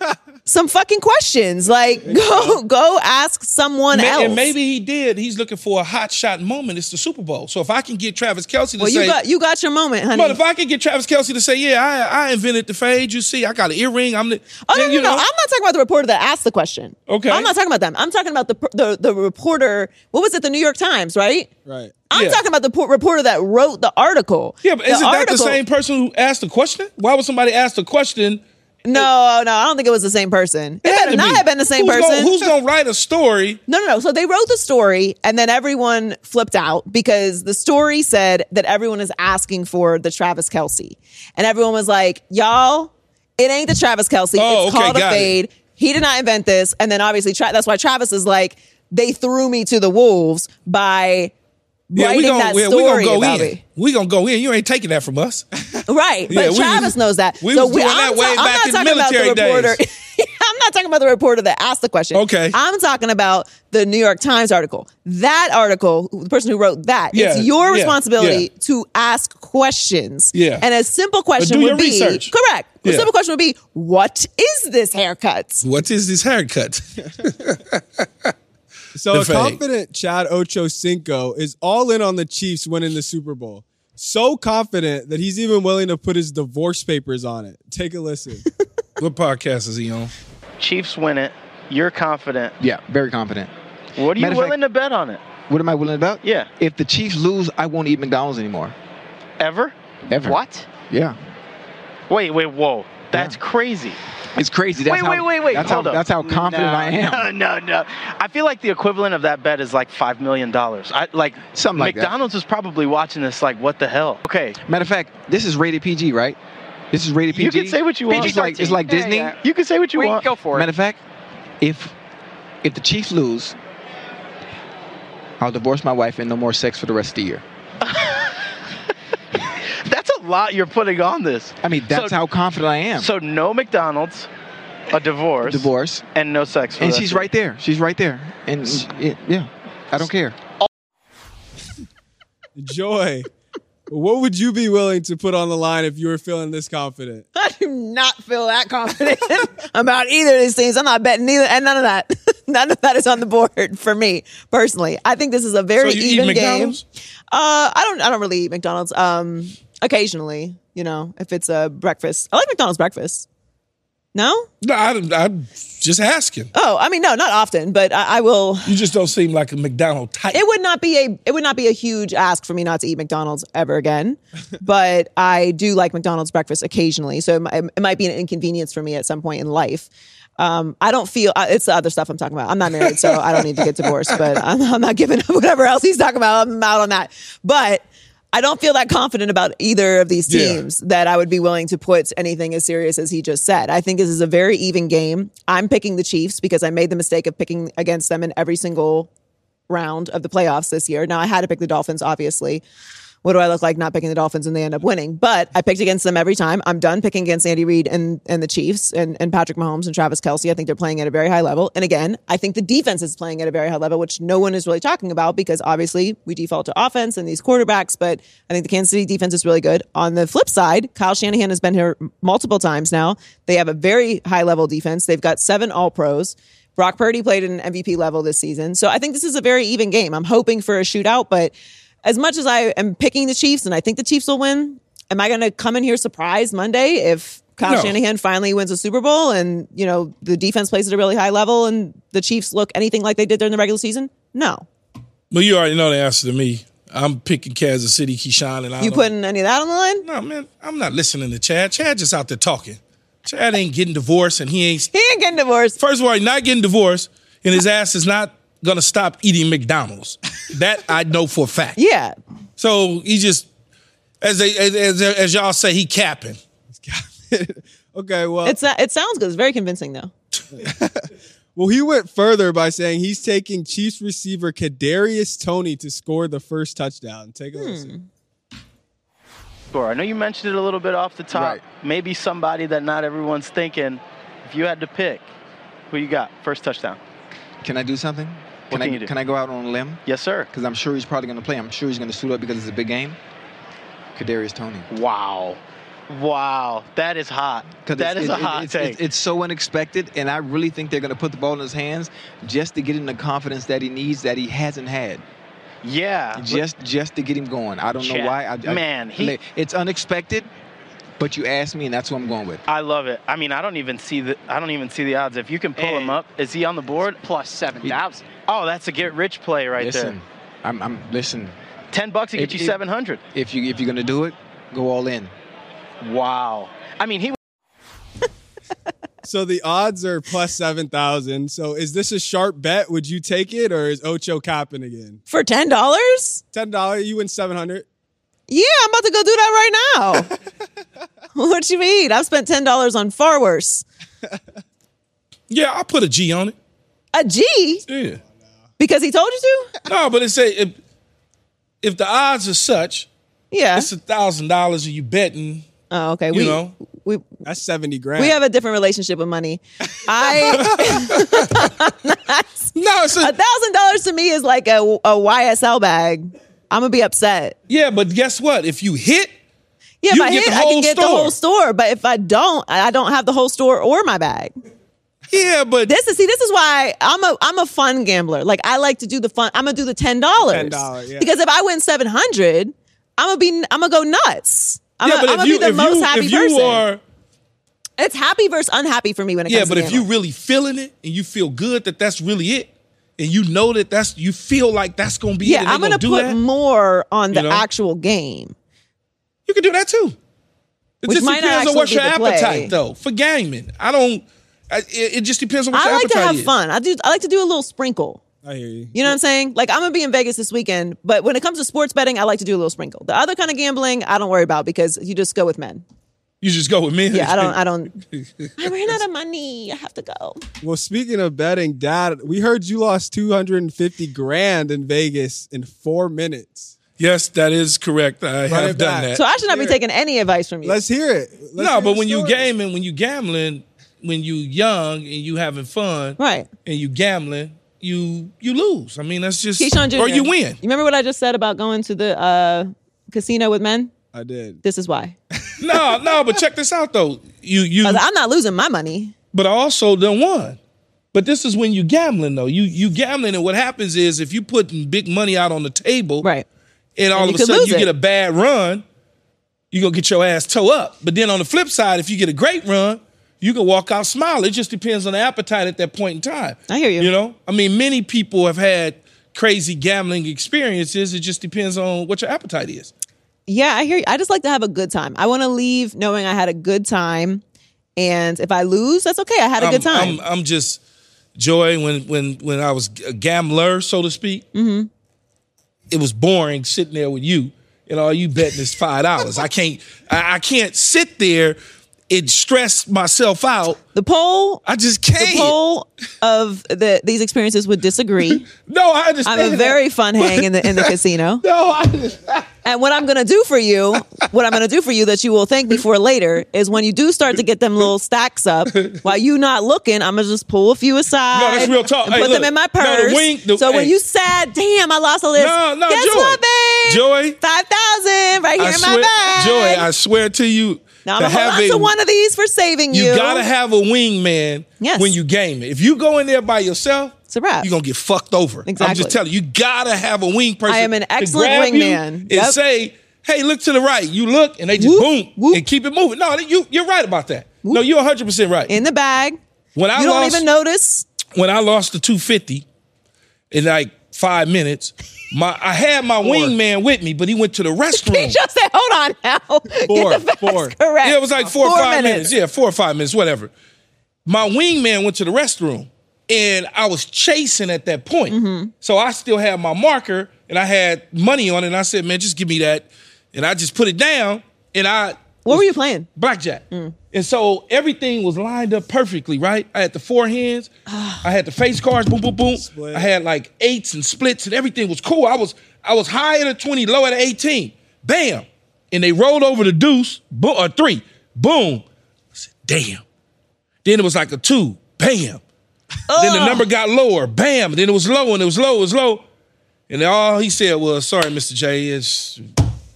some fucking questions. Like, go go ask someone Ma- else. And maybe he did. He's looking for a hot shot moment. It's the Super Bowl. So if I can get Travis Kelce to say, well, say, you got you got your moment, honey. but if I can get Travis Kelce to say, yeah, I, I invented the fade. You see, I got an earring. I'm the. Oh no, then, no, you no! I'm not talking about the reporter that asked the question. Okay. I'm not talking about them. I'm talking about the the, the reporter. What was it? The New York Times, right? Right. I'm Yeah. talking about the po- reporter that wrote the article. Yeah, but The isn't that the same person who asked the question? Why would somebody ask the question? No, no, I don't think it was the same person. It, had to not be. have been the same Who's person. Gonna, who's gonna write a story? No, no, no. So they wrote the story and then everyone flipped out because the story said that everyone is asking for the Travis Kelce. And everyone was like, y'all, it ain't the Travis Kelce. Oh, it's okay, called a got it. fade. He did not invent this. And then obviously, Tra- that's why Travis is like, they threw me to the wolves by writing gonna, that yeah, story we gonna go about in. me. We gonna go in. You ain't taking that from us. Right. But Yeah, we- Travis knows that. we was doing that I'm, way I'm back not in talking about the reporter. days. I'm not talking about the reporter that asked the question. Okay. I'm talking about the New York Times article. That article, the person who wrote that, Yeah, it's your yeah, responsibility yeah. to ask questions. Yeah. And a simple question would be research. correct. A simple question would be, what is this haircut? What is this haircut? So The a fade. confident Chad Ochocinco is all in on the Chiefs winning the Super Bowl. So confident that he's even willing to put his divorce papers on it. Take a listen. what podcast is he on? Chiefs win it. You're confident. Yeah, very confident. What are you Matter of fact- willing to bet on it? What am I willing to bet? Yeah. If the Chiefs lose, I won't eat McDonald's anymore. Ever? Ever. What? Yeah. Wait, wait, whoa. That's crazy. It's crazy. That's wait, how, wait, wait, wait. That's Hold how, up. that's how confident no, I am. No, no, no. I feel like the equivalent of that bet is like five million dollars. I like Something like that. McDonald's is probably watching this. Like, what the hell? Okay, Matter of fact, this is rated PG, right? This is rated PG. you can say what you want. It's like it's like Yeah, Disney. yeah. You can say what you Wait, want. go for it. Matter of fact, if if the Chiefs lose, I'll divorce my wife and no more sex for the rest of the year. That's a lot you're putting on this. I mean, that's So- how confident I am. So no McDonald's, a divorce, divorce, and no sex. For and she's rest right there. She's right there, and yeah, yeah, I don't care. Joy, what would you be willing to put on the line if you were feeling this confident? I do not feel that confident about either of these things. I'm not betting neither, and none of that, none of that is on the board for me personally. I think this is a very So you eat even game. Uh, I don't, I don't really eat McDonald's. Um, occasionally, you know, if it's a breakfast, I like McDonald's breakfast. No, No, I, I'm just asking. oh, I mean, no, not often, but I, I will. You just don't seem like a McDonald type. It would not be a it would not be a huge ask for me not to eat McDonald's ever again, but I do like McDonald's breakfast occasionally, so it, might- it might be an inconvenience for me at some point in life. Um, I don't feel it's the other stuff I'm talking about. I'm not married, so I don't need to get divorced, but I'm, I'm not giving up whatever else he's talking about. I'm out on that, but. I don't feel that confident about either of these Yeah. teams that I would be willing to put anything as serious as he just said. I think this is a very even game. I'm picking the Chiefs because I made the mistake of picking against them in every single round of the playoffs this year. Now I had to pick the Dolphins, obviously. What do I look like not picking the Dolphins and they end up winning? But I picked against them every time. I'm done picking against Andy Reid and, and the Chiefs and, and Patrick Mahomes and Travis Kelce. I think they're playing at a very high level. And again, I think the defense is playing at a very high level, which no one is really talking about because obviously we default to offense and these quarterbacks. But I think the Kansas City defense is really good. On the flip side, Kyle Shanahan has been here multiple times now. They have a very high level defense. They've got seven all pros. Brock Purdy played at an MVP level this season. So I think this is a very even game. I'm hoping for a shootout, but as much as I am picking the Chiefs and I think the Chiefs will win, am I going to come in here surprised Monday if Kyle No. Shanahan finally wins a Super Bowl and, you know, the defense plays at a really high level and the Chiefs look anything like they did during the regular season? No. Well, you already know the answer to me. I'm picking Kansas City, Keyshawn, and I You putting any of that on the line? No, man, I'm not listening to Chad. Chad just out there talking. Chad ain't getting divorced, and he ain't. He ain't getting divorced. First of all, he's not getting divorced, and his ass is not gonna stop eating McDonald's. That I know for a fact. Yeah. So he just, as they, as, as, as y'all say, he capping. Okay, well, It's uh, it sounds good. It's very convincing though. well, he went further by saying he's taking Chiefs receiver Kadarius Toney to score the first touchdown. Take a Hmm. listen. Score. I know you mentioned it a little bit off the top. Maybe somebody that not everyone's thinking. If you had to pick, who you got? First touchdown. Can I do something? What Can, can I you do? can I go out on a limb? Yes, sir. Because I'm sure he's probably going to play. I'm sure he's going to suit up because it's a big game. Kadarius Toney. Wow. Wow. That is hot. That is a it- it- hot it's, take. It's, it's so unexpected, and I really think they're going to put the ball in his hands just to get him the confidence that he needs that he hasn't had. yeah. Just just to get him going. I don't know why. I, I- man, he- it's unexpected, but you asked me, and that's what I'm going with. I love it. I mean, I don't even see the I don't even see the odds. If you can pull him up, is he on the board? Plus 7,000. Oh, that's a get rich play right listen, there. I'm, I'm listen. Ten bucks to get If- you seven hundred. If you if you're going to do it, go all in. Wow. I mean, he So the odds are plus 7,000. So is this a sharp bet? Would you take it or is Ocho copping again? For ten dollars? $10, you win 700. Yeah, I'm about to go do that right now. what you mean? I've spent ten dollars on far worse. Yeah, I'll put a G on it. A G? Yeah. Because he told you to? No, but it's a if, if the odds are such, Yeah. it's a thousand dollars and you betting. Oh, okay. You we, know. we That's 70 grand. we have a different relationship with money. I No, it's a, a thousand dollars to me is like a, a YSL bag. I'm gonna be upset. yeah, but guess what? If you hit, Yeah, You if I can get hit, the I can whole get the store. whole store. But if I don't, I don't have the whole store or my bag. yeah, but This is see, this is why I'm a I'm a fun gambler. Like I like to do the fun. I'm gonna do the ten dollars. $10, yeah. Because if I win seven hundred, I'm gonna be I'm gonna go nuts. I'm yeah, gonna, but I'm if gonna you be the most you happy if you person. are it's happy versus unhappy for me when it yeah, comes Yeah, but if you really feeling it and you feel good that that's really it, and you know that that's you feel like that's gonna be it, yeah, I'm gonna do put that, more on the You know? actual game. you can do that too. It Which just might not depends on what's your actually be the play. appetite, though, for gaming. I don't. I, it, it just depends on what I your like to have is. fun. I do. I like to do a little sprinkle. I hear you. You know what I'm saying? Like I'm gonna be in Vegas this weekend, but when it comes to sports betting, I like to do a little sprinkle. The other kind of gambling, I don't worry about because you just go with men. You just go with me. Yeah, I don't. I don't. I ran out of money. I have to go. Well, speaking of betting, Dad, we heard you lost 250 grand in Vegas in four minutes. Yes, that is correct. I Run have done that. So I should not be Here. taking any advice from you. Let's hear it. Let's no, hear but the when you story. gaming, when you gambling, when you young and you having fun, right? And you gambling, you you lose. I mean, that's just Keyshawn Jr. or you win. You remember what I just said about going to the uh, casino with men? I did. This is why. no, no, but check this out though. You you like, I'm not losing my money. but I also done won. But this is when you gambling though. You you gambling and what happens is if you putting big money out on the table, right, and all And of a sudden you it. get a bad run, you gonna get your ass toe up. But then on the flip side, if you get a great run, you can walk out smiling. It just depends on the appetite at that point in time. I hear you. You know, I mean, many people have had crazy gambling experiences. It just depends on what your appetite is. Yeah, I hear you. I just like to have a good time. I want to leave knowing I had a good time. And if I lose, that's okay. I had a good time. I'm, I'm just joy when when when I was a gambler, so to speak. Mhm. It was boring sitting there with you, and all you betting is five dollars. I can't I, I can't sit there it stressed myself out. The poll, I just can't. the poll of the these experiences would disagree. no, I understand. I'm a that. very fun hang in the in the casino. No, I, And what I'm gonna do for you, what I'm gonna do for you that you will thank me for later is when you do start to get them little stacks up, while you not looking, I'm gonna just pull a few aside. No, that's real talk. Hey, put them in my No, the purse. wing- the- so when you sad, damn, I lost a list. No, no, Guess Joy. what, babe? Joy. five thousand right here I in swear, my bag. Joy, I swear to you, now to I'm gonna have a- to one of these for saving you. you gotta have a wingman Yes. when you game it. If you go in there by yourself, it's a wrap. you're gonna get fucked over. Exactly. I'm just telling you, you gotta have a wing person. I am an to excellent wingman. And Yep. say, hey, look to the right. You look, and they just boom and keep it moving. No, you you're right about that. No, you're 100 percent right. in the bag. When I you don't lost, even notice. when I lost the 250 and like five minutes, my I had my wingman with me, but he went to the restroom. He just said, "Hold on now." Four, Get the facts four. correct. Yeah, it was like four, or five minutes. minutes. Yeah, four or five minutes, whatever. My wingman went to the restroom and I was chasing at that point. Mm-hmm. So I still had my marker and I had money on it. And I said, man, just give me that. And I just put it down and I. What were you playing? Blackjack. Mm. And so everything was lined up perfectly, right? I had the four hands, I had the face cards, boom, boom, boom. I had like eights and splits, and everything was cool. I was I was high at a 20, low at a 18. Bam. And they rolled over the deuce, boom, or three. Boom. I said, damn. Then it was like a two. Bam. Then the number got lower. Bam. Then it was low and it was low, it was low. And all he said was, sorry, Mr. J, it's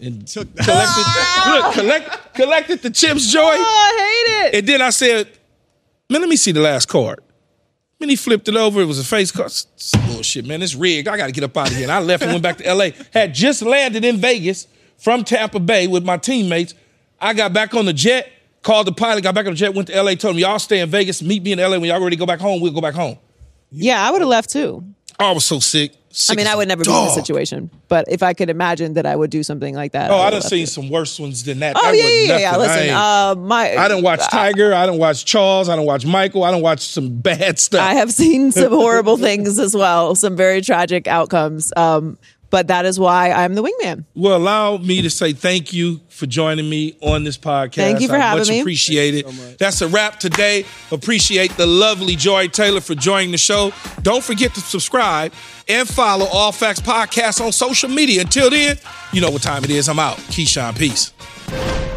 and Took collected, look, collect, collected the chips, Joy. Oh, I hate it. And then I said, man, let me see the last card. Then he flipped it over. It was a face card. S- s- Bullshit, man. It's rigged. I got to get up out of here. And I left and went back to LA. Had just landed in Vegas from Tampa Bay with my teammates. I got back on the jet, called the pilot, got back on the jet, went to LA, told him, y'all stay in Vegas, meet me in LA. When y'all ready to go back home, we'll go back home. Yeah, I would have left too. Oh, I was so sick. I mean, I would never be in this situation, but if I could imagine that I would do something like that. Oh, I I would done have seen left some worse ones than that. Oh That yeah, yeah, yeah. nothing. I Listen, uh, my I didn't watch Tiger. I didn't watch Charles. I didn't watch Michael. I didn't watch some bad stuff. I have seen some horrible things as well, some very tragic outcomes. Um, but that is why I'm the wingman. Well, allow me to say thank you for joining me on this podcast. Thank you for I having much me. appreciate it. That's a wrap today. Appreciate the lovely Joy Taylor for joining the show. Don't forget to subscribe and follow All Facts Podcast on social media. Until then, you know what time it is. I'm out. Keyshawn, peace.